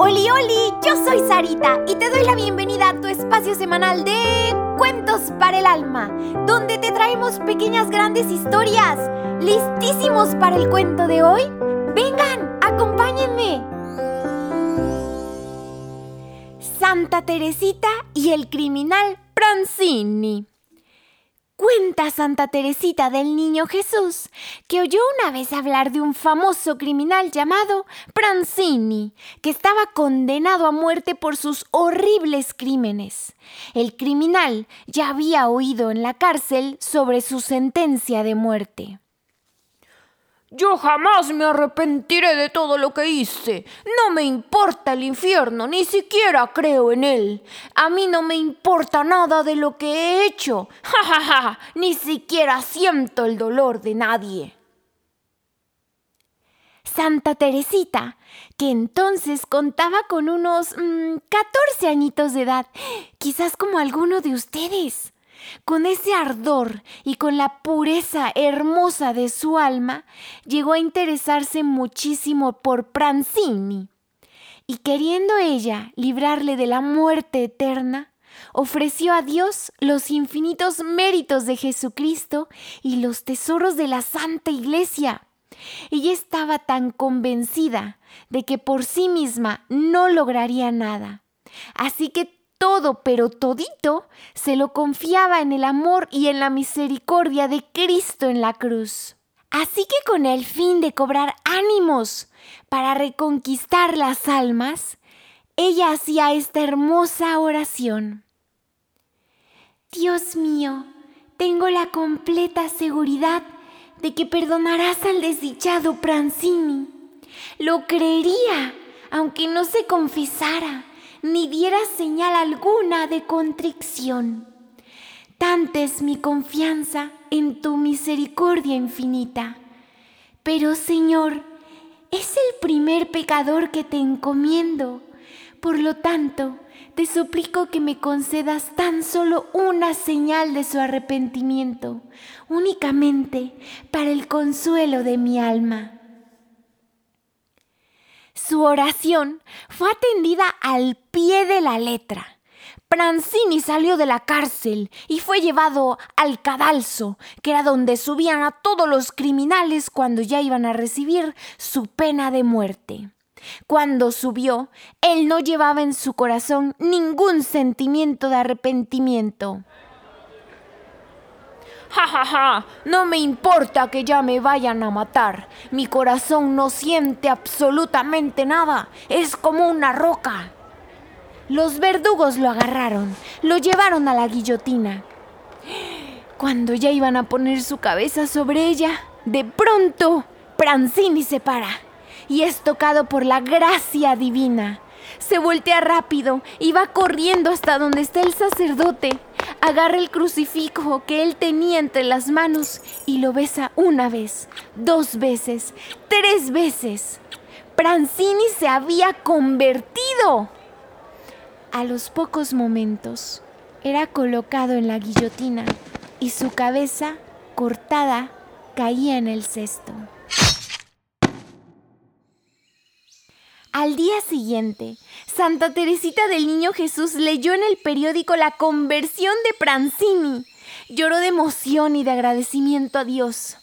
Oli, oli, yo soy Sarita y te doy la bienvenida a tu espacio semanal de Cuentos para el Alma, donde te traemos pequeñas grandes historias. ¿Listísimos para el cuento de hoy? Vengan, acompáñenme. Santa Teresita y el criminal Pranzini. Cuenta Santa Teresita del Niño Jesús que oyó una vez hablar de un famoso criminal llamado Pranzini, que estaba condenado a muerte por sus horribles crímenes. El criminal ya había oído en la cárcel sobre su sentencia de muerte. Yo jamás me arrepentiré de todo lo que hice. No me importa el infierno, ni siquiera creo en él. A mí no me importa nada de lo que he hecho. Ja, ja, ja. Ni siquiera siento el dolor de nadie. Santa Teresita, que entonces contaba con unos 14 mm, añitos de edad, quizás como alguno de ustedes. Con ese ardor y con la pureza hermosa de su alma, llegó a interesarse muchísimo por Pranzini. Y queriendo ella librarle de la muerte eterna, ofreció a Dios los infinitos méritos de Jesucristo y los tesoros de la Santa Iglesia. Ella estaba tan convencida de que por sí misma no lograría nada. Así que todo, pero todito, se lo confiaba en el amor y en la misericordia de Cristo en la cruz. Así que con el fin de cobrar ánimos para reconquistar las almas, ella hacía esta hermosa oración. Dios mío, tengo la completa seguridad de que perdonarás al desdichado Pranzini. Lo creería, aunque no se confesara ni diera señal alguna de contrición. Tanta es mi confianza en tu misericordia infinita. Pero Señor, es el primer pecador que te encomiendo. Por lo tanto, te suplico que me concedas tan solo una señal de su arrepentimiento, únicamente para el consuelo de mi alma. Su oración fue atendida al pie de la letra. Pranzini salió de la cárcel y fue llevado al cadalso, que era donde subían a todos los criminales cuando ya iban a recibir su pena de muerte. Cuando subió, él no llevaba en su corazón ningún sentimiento de arrepentimiento. Ja, ja, ja, no me importa que ya me vayan a matar. Mi corazón no siente absolutamente nada. Es como una roca. Los verdugos lo agarraron, lo llevaron a la guillotina. Cuando ya iban a poner su cabeza sobre ella, de pronto, Pranzini se para y es tocado por la gracia divina. Se voltea rápido y va corriendo hasta donde está el sacerdote agarra el crucifijo que él tenía entre las manos y lo besa una vez, dos veces, tres veces. Pranzini se había convertido. A los pocos momentos era colocado en la guillotina y su cabeza, cortada, caía en el cesto. Al día siguiente, Santa Teresita del Niño Jesús leyó en el periódico la conversión de Pranzini. Lloró de emoción y de agradecimiento a Dios.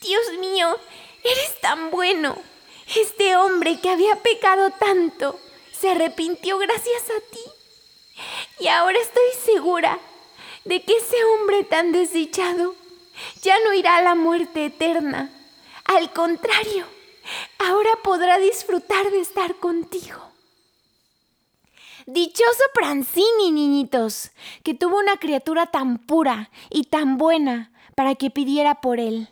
Dios mío, eres tan bueno. Este hombre que había pecado tanto se arrepintió gracias a ti. Y ahora estoy segura de que ese hombre tan desdichado ya no irá a la muerte eterna. Al contrario, podrá disfrutar de estar contigo. Dichoso Pranzini, niñitos, que tuvo una criatura tan pura y tan buena para que pidiera por él.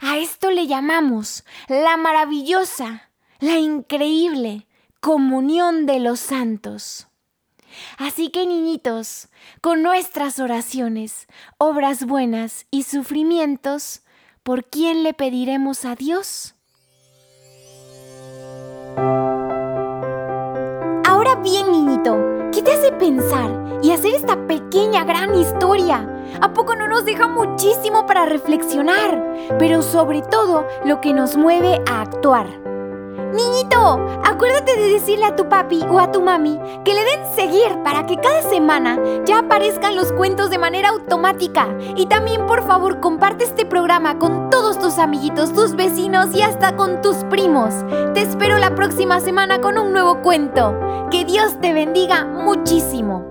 A esto le llamamos la maravillosa, la increíble comunión de los santos. Así que niñitos, con nuestras oraciones, obras buenas y sufrimientos, ¿por quién le pediremos a Dios? Y hacer esta pequeña gran historia? ¿A poco no nos deja muchísimo para reflexionar? Pero sobre todo lo que nos mueve a actuar. Niñito, acuérdate de decirle a tu papi o a tu mami que le den seguir para que cada semana ya aparezcan los cuentos de manera automática. Y también por favor comparte este programa con todos tus amiguitos, tus vecinos y hasta con tus primos. Te espero la próxima semana con un nuevo cuento. Que Dios te bendiga muchísimo.